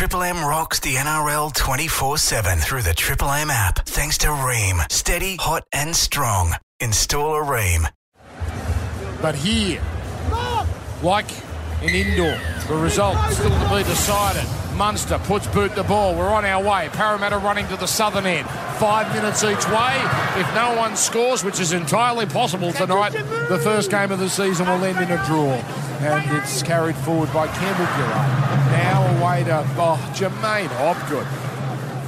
Triple M rocks the NRL 24 7 through the Triple M app. Thanks to Rheem. Steady, hot, and strong. Install a Rheem. But here, like in Indore, the result still to be decided. Munster puts boot the ball. We're on our way. Parramatta running to the southern end. Five minutes each way. If no one scores, which is entirely possible tonight, the first game of the season will end in a draw. And it's carried forward by Campbell Gillard. Now away to oh, J'maine Hopgood.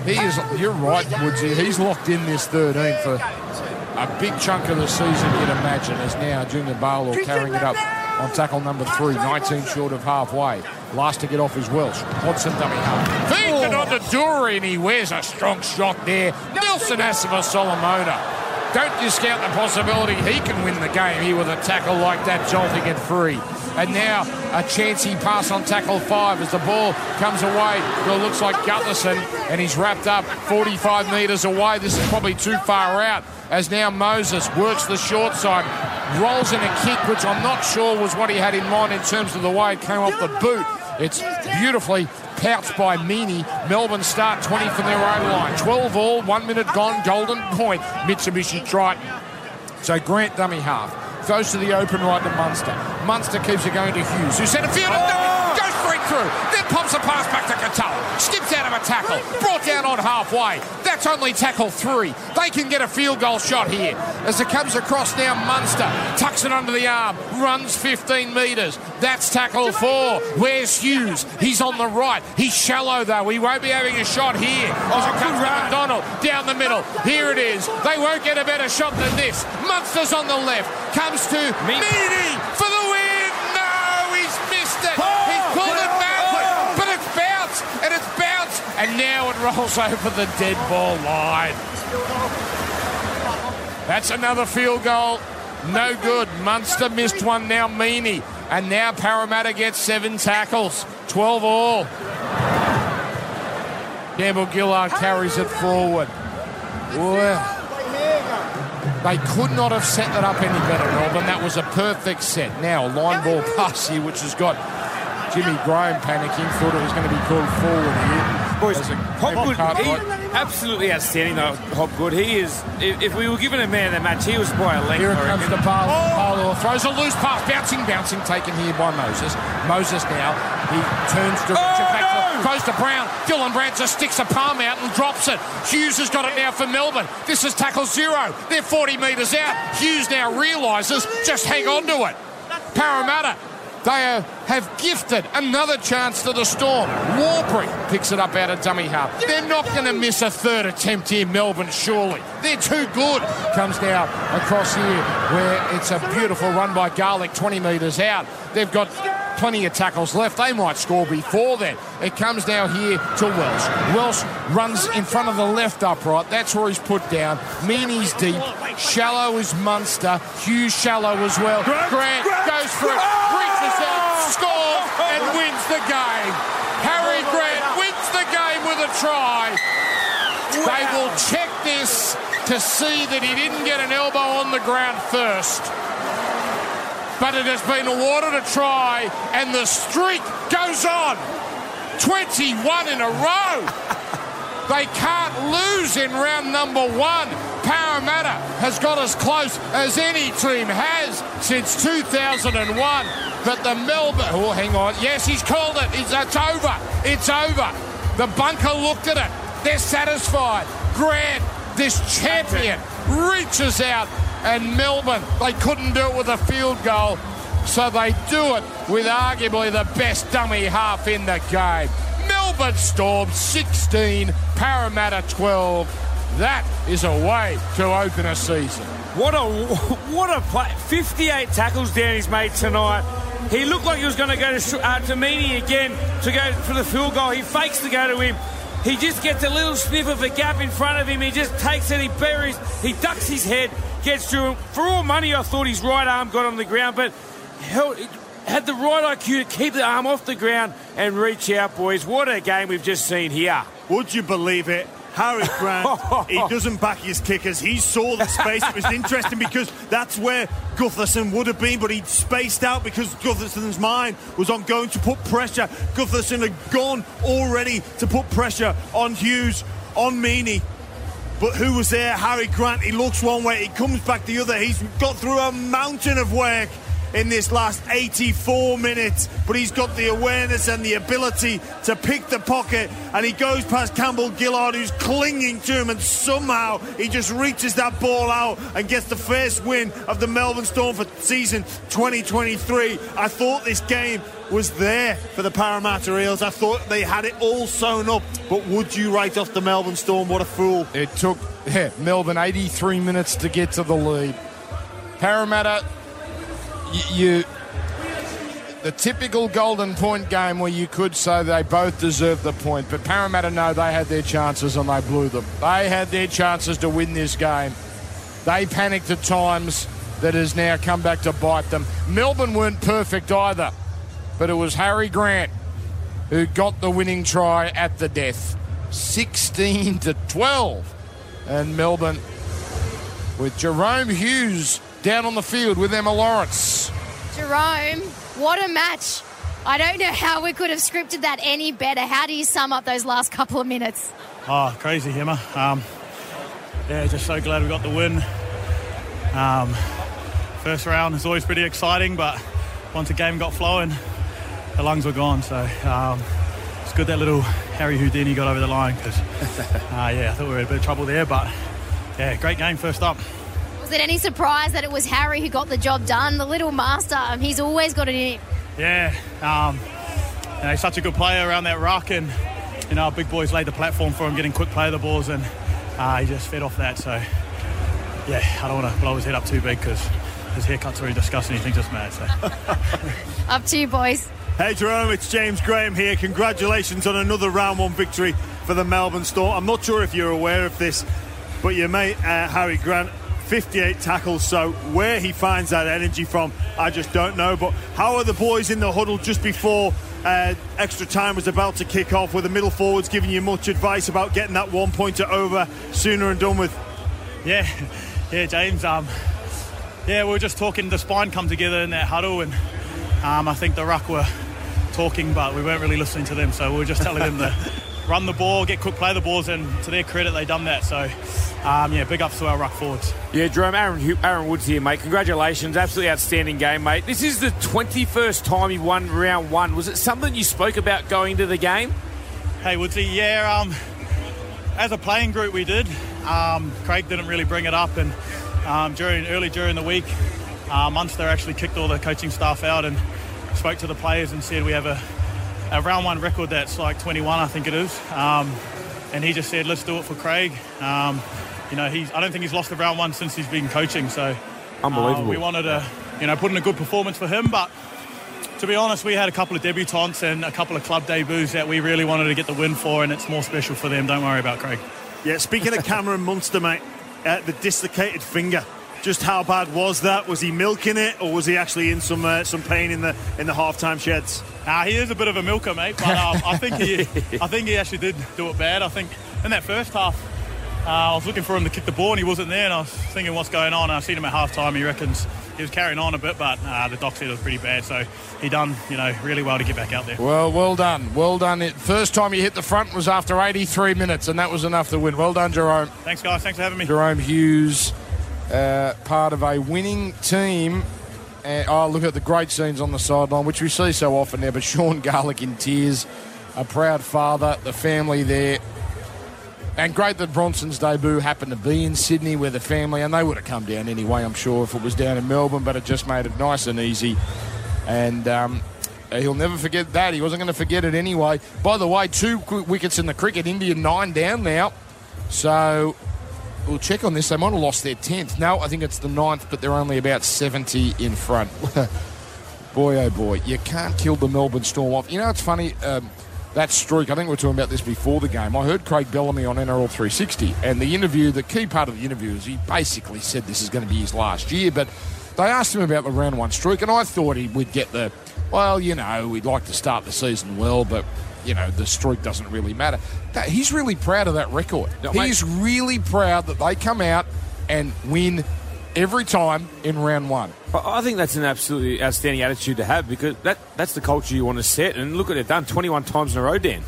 He is, you're right, Woodsy. He's locked in this 13 for a big chunk of the season, you'd imagine, as now Junior Paulo carrying it up on tackle number three, 19 short of halfway. Last to get off is Welch. Watson dummy half. Feeds it on to Dury and he wears a strong shot there. Nelson Asofa-Solomona. Don't discount the possibility he can win the game here with a tackle like that, jolting it free. And now a chancy pass on tackle five as the ball comes away. Well, it looks like Gutherson, and he's wrapped up 45 metres away. This is probably too far out. As now Moses works the short side, rolls in a kick, which I'm not sure was what he had in mind in terms of the way it came off the boot. It's beautifully pounced by Meaney. Melbourne start 20 from their own line. 12 all, one minute gone, golden point. Mitsubishi Triton. So Grant dummy half. Goes to the open right to Munster. Munster keeps it going to Hughes, who sent a field oh! goes straight through. Then pumps a pass back to Katoa. Skips out of a tackle. Brought down on halfway. That's only tackle three. They can get a field goal shot here. As it comes across now, Munster tucks it under the arm, runs 15 metres. That's tackle four. Where's Hughes? He's on the right. He's shallow though. He won't be having a shot here. As it comes to McDonald down the middle. Here it is. They won't get a better shot than this. Munster's on the left. Comes to Meaney for the win. No, he's missed it. He's pulled it back, but it's bounced and it's bounced, and now it rolls over the dead ball line. That's another field goal. No good. Munster missed one now, Meaney. And now Parramatta gets seven tackles. 12 all. Campbell Gillard carries it forward. They could not have set that up any better, Melbourne. That was a perfect set. Now, line ball pass here, which has got Jimmy Graham panicking. Thought it was going to be called forward here. Boys, Hopgood, he, absolutely outstanding though, Hopgood. He is, if, we were given a man of the match, he was by a length. Here it comes reckon. to Parlour. Parlour throws a loose pass, bouncing, bouncing, taken here by Moses. Moses now, he turns to oh, Richard back to, throws to Brown. Dylan Brown just sticks a palm out and drops it. Hughes has got it now for Melbourne. This is tackle zero. They're 40 metres out. Hughes now realises, just hang on to it. Parramatta, they have gifted another chance to the Storm. Warbury picks it up out of dummy half. They're not going to miss a third attempt here, Melbourne, surely. They're too good. Comes now across here where it's a beautiful run by Garlick, 20 metres out. They've got plenty of tackles left. They might score before then. It comes now here to Welch. Welch runs in front of the left upright. That's where he's put down. Meaney's deep. Shallow is Munster. Hughes shallow as well. Grant, goes for it. Ah! Reaches out, scores, and wins the game. Harry Grant wins the game with a try. They will check this to see that he didn't get an elbow on the ground first but it has been awarded a try, and the streak goes on. 21 in a row. They can't lose in round number one. Parramatta has got as close as any team has since 2001. But the Melbourne, oh, hang on. Yes, he's called it. It's, it's over. It's over. The bunker looked at it. They're satisfied. Grant, this champion, reaches out and Melbourne, they couldn't do it with a field goal, so they do it with arguably the best dummy half in the game. Melbourne Storm 16, Parramatta 12. That is a way to open a season. What a what a play! 58 tackles down he's made tonight. He looked like he was going to go to uh, again to go for the field goal. He fakes to go to him. He just gets a little sniff of a gap in front of him. He just takes it. He buries. He ducks his head, gets through him. For all money, I thought his right arm got on the ground, but held, had the right IQ to keep the arm off the ground and reach out, boys. What a game we've just seen here. Would you believe it? Harry Grant, he doesn't back his kickers. He saw the space. It was interesting because that's where Gutherson would have been, but he'd spaced out because Gutherson's mind was on going to put pressure. Gutherson had gone already to put pressure on Hughes, on Meaney. But who was there? Harry Grant. He looks one way, he comes back the other. He's got through a mountain of work in this last 84 minutes, but he's got the awareness and the ability to pick the pocket. And he goes past Campbell Gillard, who's clinging to him, and somehow he just reaches that ball out and gets the first win of the Melbourne Storm for season 2023. I thought this game was there for the Parramatta Eels. I thought they had it all sewn up, but would you write off the Melbourne Storm? What a fool. It took yeah, Melbourne 83 minutes to get to the lead. Parramatta you the typical golden point game where you could say they both deserved the point, but Parramatta know they had their chances and they blew them. They had their chances to win this game. They panicked at times that has now come back to bite them. Melbourne weren't perfect either, but it was Harry Grant who got the winning try at the death. 16 to 12. And Melbourne with Jahrome Hughes down on the field with Emma Lawrence. Jahrome, what a match. I don't know how we could have scripted that any better. How do you sum up those last couple of minutes? Oh, crazy, Emma. Um, yeah, just so glad we got the win. Um, first round is always pretty exciting, but once the game got flowing, the lungs were gone. So um, it's good that little Harry Houdini got over the line because, uh, yeah, I thought we were in a bit of trouble there. But yeah, great game first up it any surprise that it was Harry who got the job done? The little master, um, he's always got it in him. Yeah, um, you know, he's such a good player around that rock, and you know, our big boys laid the platform for him, getting quick play of the balls, and uh, he just fed off that. So, yeah, I don't want to blow his head up too big because his haircut's already disgusting. He thinks it's mad. So. up to you, boys. Hey Jahrome, it's James Graham here. Congratulations on another round one victory for the Melbourne Storm. I'm not sure if you're aware of this, but your mate uh, Harry Grant 58 tackles. So where he finds that energy from, I just don't know. But how are the boys in the huddle just before uh, extra time was about to kick off? Were the middle forwards giving you much advice about getting that one pointer over sooner and done with? Yeah, yeah, James. Um, yeah, we were just talking. The spine come together in that huddle, and um, I think the ruck were talking, but we weren't really listening to them. So we were just telling them to run the ball, get quick play the balls, and to their credit, they done that. So um, yeah, big ups to our ruck forwards. Yeah, Jahrome, Aaron, Aaron Woods here, mate. Congratulations. Absolutely outstanding game, mate. This is the 21st time you won round one. Was it something you spoke about going to the game? Hey, Woodsy, yeah, um, as a playing group, we did. Um, Craig didn't really bring it up, and um, during early during the week, uh, Munster actually kicked all the coaching staff out and spoke to the players and said we have a, a round one record that's like 21, I think it is. Um, and he just said, let's do it for Craig. Um, you know, he's I don't think he's lost a round one since he's been coaching. So unbelievable. Uh, we wanted to, you know, put in a good performance for him, but. To be honest, we had a couple of debutants and a couple of club debuts that we really wanted to get the win for, and it's more special for them. Don't worry about Craig. Yeah, speaking of Cameron Munster, mate, uh, the dislocated finger. Just how bad was that? Was he milking it, or was he actually in some uh, some pain in the in the halftime sheds? Uh, he is a bit of a milker, mate. But um, I think he I think he actually did do it bad. I think in that first half, uh, I was looking for him to kick the ball and he wasn't there, and I was thinking what's going on. I seen him at half time. He reckons he was carrying on a bit, but uh, the doc said it was pretty bad. So he done, you know, really well to get back out there. Well, well done, well done. It, First time he hit the front was after 83 minutes, and that was enough to win. Well done, Jahrome. Thanks, guys. Thanks for having me. Jahrome Hughes, uh, part of a winning team. And, oh, look at the great scenes on the sideline, which we see so often now. But Sean Garlick in tears, a proud father, the family there and great that Bronson's debut happened to be in Sydney where the family, and they would have come down anyway, I'm sure, if it was down in Melbourne, but it just made it nice and easy. And um, he'll never forget that. He wasn't going to forget it anyway. By the way, two wickets in the cricket, India nine down now. So we'll check on this. They might have lost their 10th. No, I think it's the ninth, but they're only about 70 in front. boy, oh boy, you can't kill the Melbourne Storm off. You know, it's funny. Um, that streak. I think we were talking about this before the game. I heard Craig Bellamy on NRL 360, and the interview, the key part of the interview is he basically said this is going to be his last year, but they asked him about the round one streak, and I thought he would get the, well, you know, we'd like to start the season well, but you know the streak doesn't really matter. That, he's really proud of that record. No, mate- he's really proud that they come out and win every time in round one. I I think that's an absolutely outstanding attitude to have because that, that's the culture you want to set. And look at it done 21 times in a row, Dan.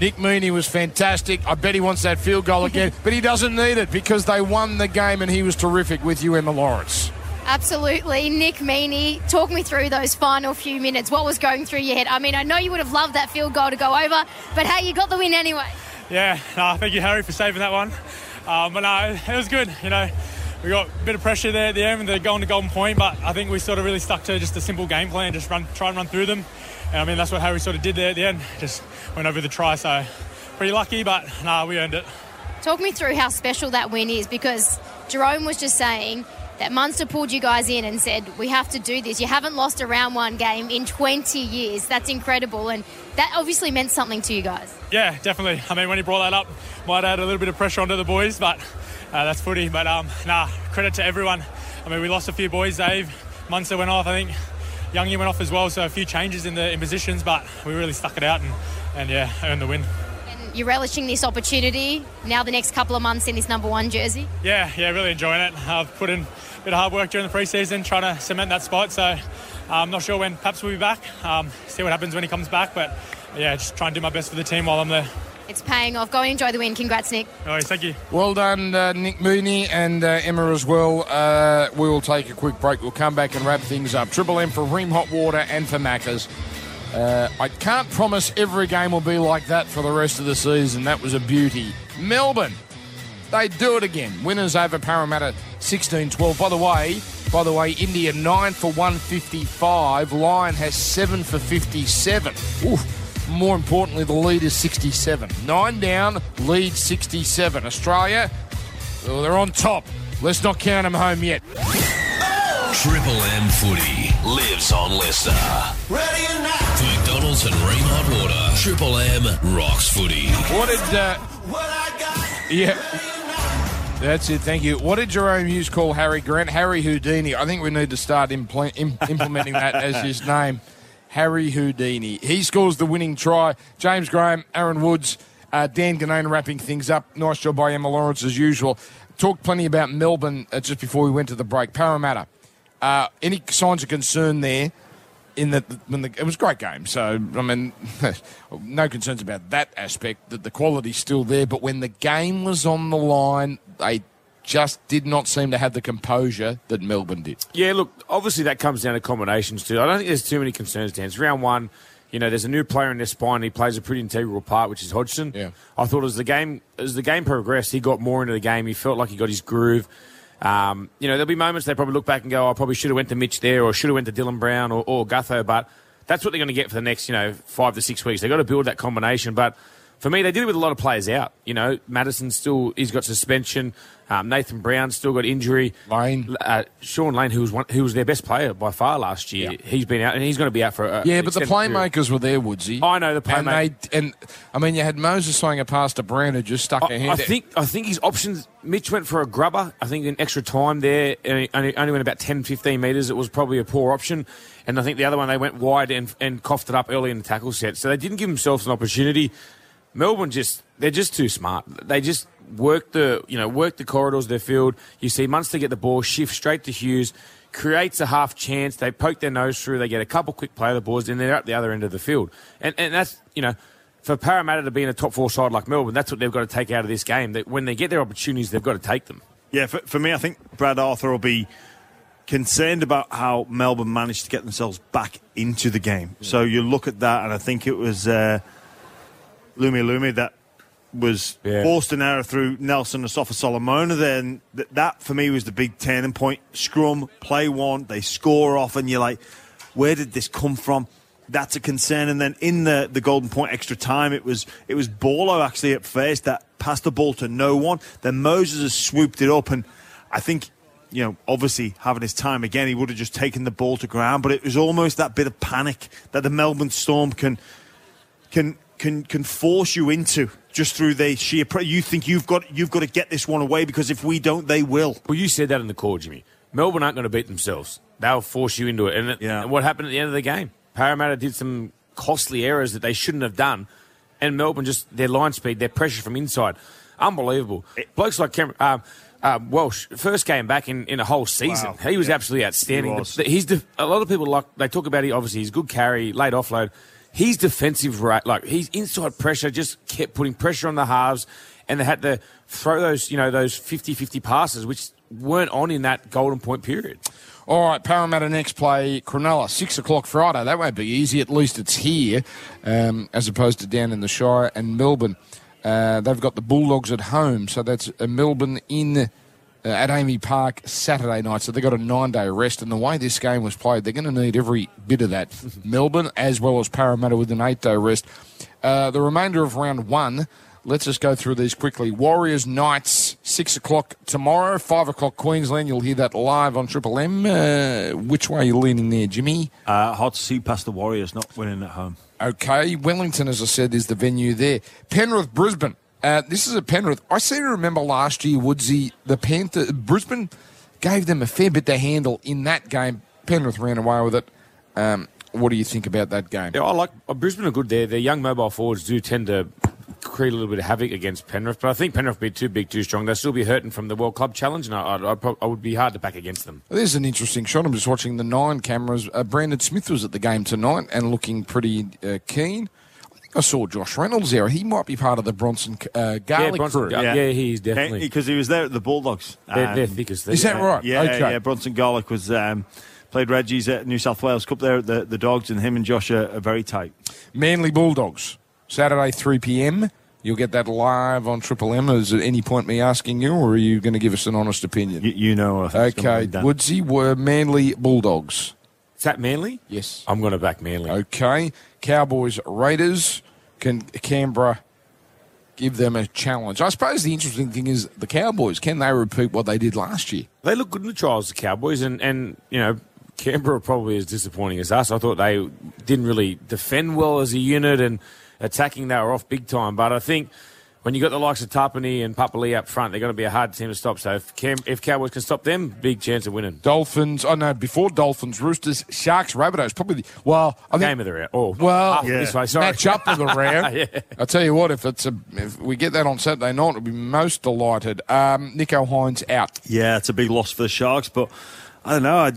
Nick Meaney was fantastic. I bet he wants that field goal again, but he doesn't need it because they won the game and he was terrific with you, Emma Lawrence. Absolutely. Nick Meaney, talk me through those final few minutes. What was going through your head? I mean, I know you would have loved that field goal to go over, but hey, you got the win anyway. Yeah, no, thank you, Harry, for saving that one. Um, but no, it was good. You know, we got a bit of pressure there at the end with the going to golden point, but I think we sort of really stuck to just a simple game plan, just run, try and run through them. And I mean, that's what Harry sort of did there at the end. Just went over the try, so pretty lucky, but nah, we earned it. Talk me through how special that win is because Jahrome was just saying that Munster pulled you guys in and said, We have to do this. You haven't lost a round one game in 20 years. That's incredible. And that obviously meant something to you guys. Yeah, definitely. I mean, when he brought that up, might add a little bit of pressure onto the boys, but uh, that's footy. But um, nah, credit to everyone. I mean, we lost a few boys. Dave Munster went off, I think. Youngie went off as well, so a few changes in the in positions, but we really stuck it out and, and yeah, earned the win. And you're relishing this opportunity now, the next couple of months in this number one jersey. Yeah, yeah, really enjoying it. I've put in bit of hard work during the preseason trying to cement that spot, so I'm not sure when Paps will be back. Um, see what happens when he comes back, but yeah, just try and do my best for the team while I'm there. It's paying off. Go and enjoy the win. Congrats, Nick. All right, thank you. Well done, uh, Nick Meaney and uh, Emma as well. Uh, we will take a quick break. We'll come back and wrap things up. Triple M for Rheem Hot Water and for Macca's. Uh, I can't promise every game will be like that for the rest of the season. That was a beauty. Melbourne, they do it again. Winners over Parramatta 16-12. By the way, by the way, India 9 for 155. Lyon has 7 for 57. Oof. More importantly, the lead is 67. Nine down, lead 67. Australia, well, they're on top. Let's not count them home yet. Triple M footy lives on Leicester. Ready or not? For McDonald's and Rheem Hot Water, Triple M rocks footy. What did, uh, yeah. That's it, thank you. What did Jahrome Hughes call Harry Grant? Harry Houdini. I think we need to start impl- implementing that as his name. Harry Houdini. He scores the winning try. James Graham, Aaron Woods, uh, Dan Ginnane wrapping things up. Nice job by Emma Lawrence as usual. Talked plenty about Melbourne uh, just before we went to the break. Parramatta. Uh, any signs of concern there? In that, when the, it was a great game, so I mean, no concerns about that aspect. That the quality's still there, but when the game was on the line, they just did not seem to have the composure that Melbourne did. Yeah, look, obviously that comes down to combinations too. I don't think there's too many concerns, Dan. It's round one. You know, there's a new player in their spine. He plays a pretty integral part, which is Hodgson. Yeah. I thought as the game as the game progressed, he got more into the game. He felt like he got his groove. Um, you know, there'll be moments they probably look back and go, "I probably should have went to Mitch there, or should have went to Dylan Brown or, or Gutho." But that's what they're going to get for the next, you know, five to six weeks. They've got to build that combination. But for me, they did it with a lot of players out. You know, Matterson still he's got suspension. Um, Nathan Brown still got injury. Lane. uh, Shaun Lane, who was one, who was their best player by far last year, Yeah. he's been out and he's going to be out for a Yeah, but the extended period. playmakers were there, Woodsy. I know, the and and I mean, you had Moses throwing a pass to Brown who just stuck a I, hand. I think I think his options. Mitch went for a grubber. I think in extra time there, and he only, only went about 10, 15 metres. It was probably a poor option. And I think the other one they went wide and, and coughed it up early in the tackle set. So they didn't give themselves an opportunity. Melbourne just they're just too smart. They just work the you know work the corridors of their field. You see Munster get the ball, shift straight to Hughes, creates a half chance. They poke their nose through. They get a couple quick play of the balls, and they're at the other end of the field. And and that's you know. For Parramatta to be in a top four side like Melbourne, that's what they've got to take out of this game. That when they get their opportunities, they've got to take them. Yeah, for, for me, I think Brad Arthur will be concerned about how Melbourne managed to get themselves back into the game. So you look at that, and I think it was uh, Lumi Lumi that was Yeah. forced an error through Nelson and Sofa Solomona. Then th- that for me was the big turning point. Scrum, play one, they score off, and you're like, where did this come from? That's a concern. And then in the, the golden point extra time, it was it was Borlo actually at first that passed the ball to no one. Then Moses has swooped it up, and I think you know, obviously having his time again, he would have just taken the ball to ground. But it was almost that bit of panic that the Melbourne Storm can can can can force you into just through the sheer. Pre- you think you've got you've got to get this one away because if we don't, they will. Well, you said that in the call, Jimmy. Melbourne aren't going to beat themselves. They'll force you into it. And, Yeah. what happened at the end of the game? Parramatta did some costly errors that they shouldn't have done. and Melbourne just their line speed, their pressure from inside, unbelievable. Blokes like Cameron. Uh, uh, Welch, first game back in, in a whole season. Wow. He was Yeah. absolutely outstanding. He was. The- he's def- a lot of people like they talk about. He obviously he's good carry, late offload. He's defensive rate, like he's inside pressure, just kept putting pressure on the halves, and they had to throw those you know those 50-50 passes, which weren't on in that golden point period. All right, Parramatta next play Cronulla, six o'clock Friday. That won't be easy. At least it's here, um, as opposed to down in the Shire and Melbourne. Uh, they've got the Bulldogs at home, so that's uh, Melbourne in at AAMI Park Saturday night. So they've got a nine-day rest, and the way this game was played, they're going to need every bit of that. Melbourne as well as Parramatta with an eight-day rest. Uh, the remainder of round one. Let's just go through these quickly. Warriors Knights, 6 o'clock tomorrow, 5 o'clock Queensland. You'll hear that live on Triple M. Uh, which way are you leaning there, Jimmy? Uh, hard to see past the Warriors not winning at home. Okay, Wellington, as I said, is the venue there. Penrith, Brisbane. Uh, this is a Penrith. I seem to remember last year, Woodsy, the Panther, Brisbane gave them a fair bit to handle in that game. Penrith ran away with it. Um, what do you think about that game? Yeah, I like uh, Brisbane are good there. Their young mobile forwards do tend to create a little bit of havoc against Penrith, but I think Penrith be too big, too strong. They'll still be hurting from the World Club Challenge, and I, I, prob- I would be hard to back against them. There's an interesting shot. I'm just watching the nine cameras. Uh, Brandon Smith was at the game tonight and looking pretty uh, keen. I saw Josh Reynolds there. He might be part of the Bronson uh, Garlick Bronson crew. Gar- Yeah, he's definitely- because he was there at the Bulldogs. They're- they're thick as Is that right? Yeah, Okay. yeah. Bronson Garlick was um, played Reggie's at New South Wales Cup there at the, the Dogs, and him and Josh are, are very tight. Manly Bulldogs, Saturday 3 p.m. You'll get that live on Triple M. Is at any point me asking you, or are you going to give us an honest opinion? You, you know. I think it's gonna Okay, be. Woodsy were Manly Bulldogs. Is that Manly? Yes. I'm going to back Manly. Okay, Cowboys Raiders. Can Canberra give them a challenge? I suppose the interesting thing is the Cowboys. Can they repeat what they did last year? They look good in the trials, the Cowboys, and, and you know, Canberra are probably as disappointing as us. I thought they didn't really defend well as a unit and attacking, they were off big time. But I think when you got the likes of Tapine and Papalii up front, they're going to be a hard team to stop. So if, Cam, if Cowboys can stop them, big chance of winning. Dolphins. Oh know before Dolphins, Roosters, Sharks, Rabbitohs. Probably. The, well, I think Game of the round. Oh, Well, half this way, sorry. match up of the round. Yeah. I tell you what, if it's a if we get that on Saturday night, we'll be most delighted. Um, Nicho Hynes out. Yeah, it's a big loss for the Sharks, but I don't know. I,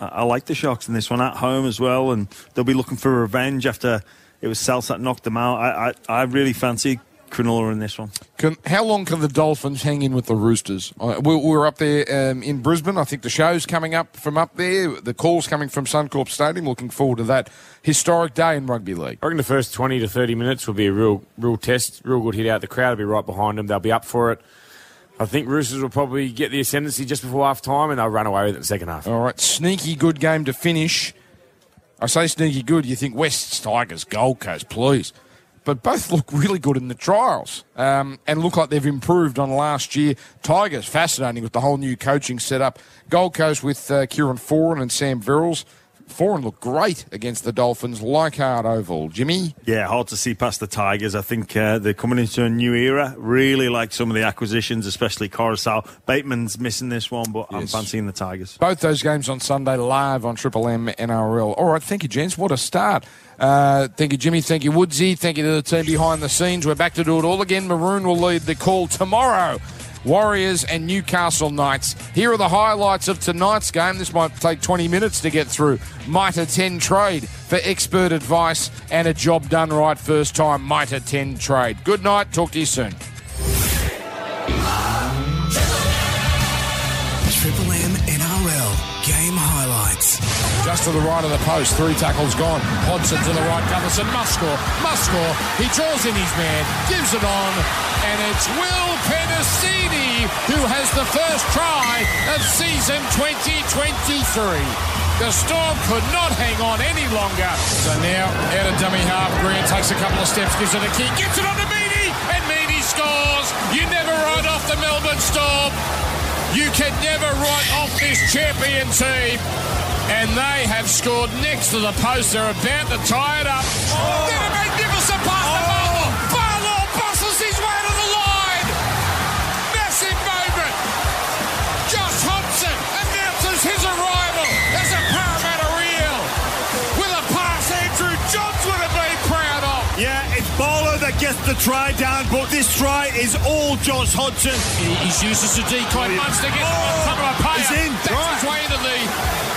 I like the Sharks in this one at home as well, and they'll be looking for revenge after it was South that knocked them out. I, I, I really fancy Cronulla in this one. Can, how long can the Dolphins hang in with the Roosters? Uh, we, we're up there um, in Brisbane. I think the show's coming up from up there. The call's coming from Suncorp Stadium. Looking forward to that historic day in rugby league. I reckon the first 20 to 30 minutes will be a real real test, real good hit out. The crowd will be right behind them. They'll be up for it. I think Roosters will probably get the ascendancy just before half time and they'll run away with it in the second half. All right, sneaky good game to finish. I say sneaky good. You think West Tigers, Gold Coast, please. But both look really good in the trials um, and look like they've improved on last year. Tigers, fascinating with the whole new coaching setup. Gold Coast with uh, Kieran Foran and Sam Verrills. Foran looked great against the Dolphins, Leichhardt Oval. Jimmy? Yeah, hard to see past the Tigers. I think uh, they're coming into a new era. Really like some of the acquisitions, especially Coruscant. Bateman's missing this one, but I'm fancying the Tigers. Both those games on Sunday live on Triple M NRL. All right, thank you, gents. What a start. Uh, thank you, Jimmy. Thank you, Woodsy. Thank you to the team behind the scenes. We're back to do it all again. Maroon will lead the call tomorrow. Warriors and Newcastle Knights. Here are the highlights of tonight's game. This might take 20 minutes to get through. Mitre 10 trade for expert advice and a job done right first time. Mitre 10 trade. Good night. Talk to you soon. Triple M NRL game highlights. Just to the right of the post, three tackles gone. Hodgson to the right, Gutherson must score, must score. He draws in his man, gives it on, and it's Will Penisini who has the first try of season 2023. The Storm could not hang on any longer. So now, out of dummy half, Grant takes a couple of steps, gives it a kick, gets it on to Meaney, and Meaney scores. You never write off the Melbourne Storm. You can never write off this champion team. And they have scored next to the post. They're about to tie it up. Then a magnificent pass to Paulo. Oh. Paulo busses his way to the line. Massive moment. Josh Hodgson announces his arrival as a Parramatta Real. With a pass Andrew Johns would have been proud of. Yeah, it's Paulo that gets the try down, but this try is all Josh Hodgson. He's used as a decoy. Munster gets oh, front oh, of a payer. He's in. That's right. his way into the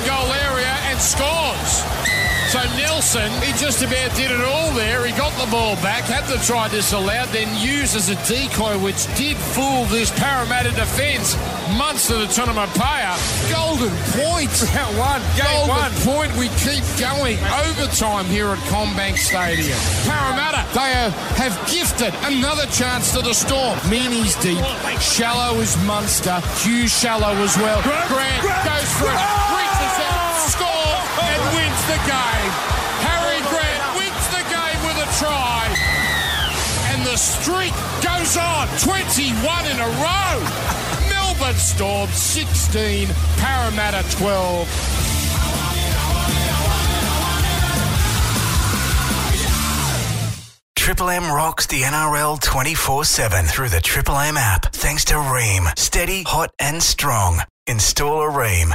in-goal area and scores. So Nelson, he just about did it all there. He got the ball back, had the try disallowed, then used as a decoy, which did fool this Parramatta defence. Months Munster, the tournament payer. Golden point. Round one. Game Golden one. point. We keep going. Overtime here at CommBank Stadium. Parramatta, they are, have gifted another chance to the Storm. Meaney's deep. Shallow is Munster. Hughes shallow as well. Grant, Grant goes for it. Oh! Score and wins the game. Harry Grant wins the game with a try. And the streak goes on. 21 in a row. Melbourne Storm 16, Parramatta 12. Triple M rocks the NRL 24 7 through the Triple M app. Thanks to Rheem. Steady, hot, and strong. Install a Rheem.